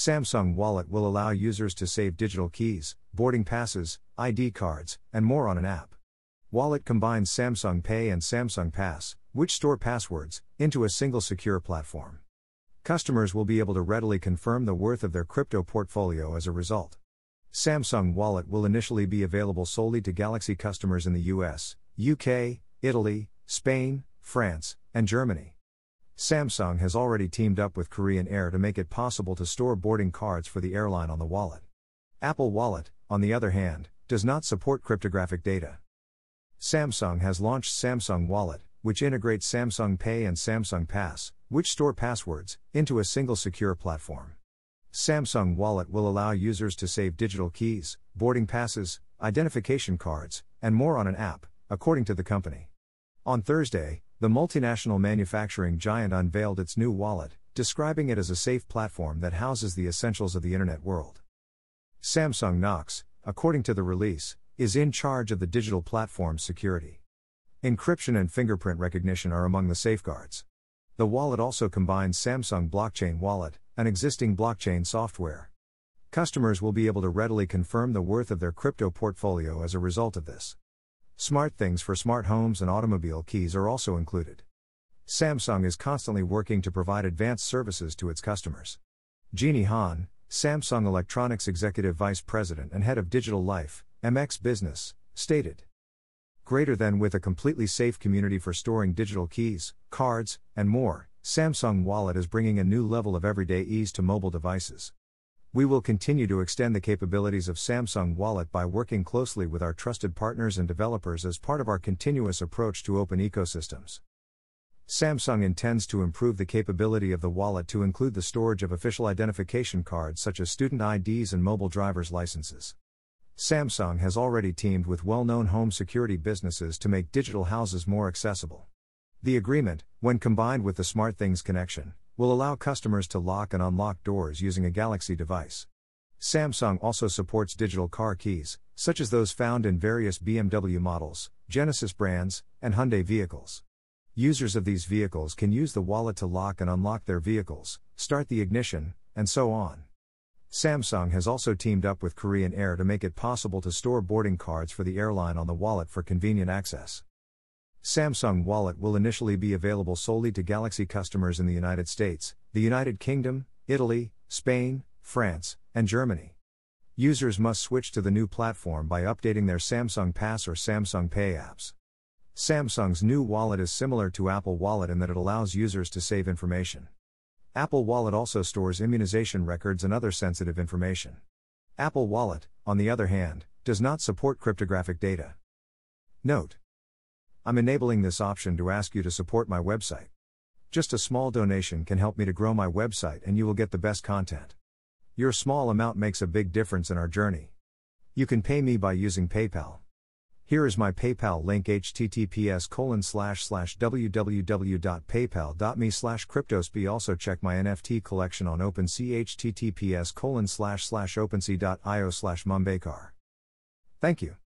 Samsung Wallet will allow users to save digital keys, boarding passes, ID cards, and more on an app. Wallet combines Samsung Pay and Samsung Pass, which store passwords, into a single secure platform. Customers will be able to readily confirm the worth of their crypto portfolio as a result. Samsung Wallet will initially be available solely to Galaxy customers in the US, UK, Italy, Spain, France, and Germany. Samsung has already teamed up with Korean Air to make it possible to store boarding cards for the airline on the wallet. Apple Wallet, on the other hand, does not support cryptographic data. Samsung has launched Samsung Wallet, which integrates Samsung Pay and Samsung Pass, which store passwords, into a single secure platform. Samsung Wallet will allow users to save digital keys, boarding passes, identification cards, and more on an app, according to the company. On Thursday, the multinational manufacturing giant unveiled its new wallet, describing it as a safe platform that houses the essentials of the internet world. Samsung Knox, according to the release, is in charge of the digital platform's security. Encryption and fingerprint recognition are among the safeguards. The wallet also combines Samsung Blockchain Wallet, an existing blockchain software. Customers will be able to readily confirm the worth of their crypto portfolio as a result of this. SmartThings for smart homes and automobile keys are also included. Samsung is constantly working to provide advanced services to its customers. Jeannie Han, Samsung Electronics Executive Vice President and Head of Digital Life, MX Business, stated. Greater than with a completely safe community for storing digital keys, cards, and more, Samsung Wallet is bringing a new level of everyday ease to mobile devices. We will continue to extend the capabilities of Samsung Wallet by working closely with our trusted partners and developers as part of our continuous approach to open ecosystems. Samsung intends to improve the capability of the wallet to include the storage of official identification cards such as student IDs and mobile driver's licenses. Samsung has already teamed with well known home security businesses to make digital houses more accessible. The agreement, when combined with the SmartThings connection, will allow customers to lock and unlock doors using a Galaxy device. Samsung also supports digital car keys, such as those found in various BMW models, Genesis brands, and Hyundai vehicles. Users of these vehicles can use the wallet to lock and unlock their vehicles, start the ignition, and so on. Samsung has also teamed up with Korean Air to make it possible to store boarding cards for the airline on the wallet for convenient access. Samsung Wallet will initially be available solely to Galaxy customers in the United States, the United Kingdom, Italy, Spain, France, and Germany. Users must switch to the new platform by updating their Samsung Pass or Samsung Pay apps. Samsung's new wallet is similar to Apple Wallet in that it allows users to save information. Apple Wallet also stores immunization records and other sensitive information. Apple Wallet, on the other hand, does not support cryptographic data. Note I'm enabling this option to ask you to support my website. Just a small donation can help me to grow my website and you will get the best content. Your small amount makes a big difference in our journey. You can pay me by using PayPal. Here is my PayPal link https colon slash slash www.paypal.me slash cryptosp. Also check my NFT collection on OpenSea https colon slash slash opensea.io slash mumbekar. Thank you.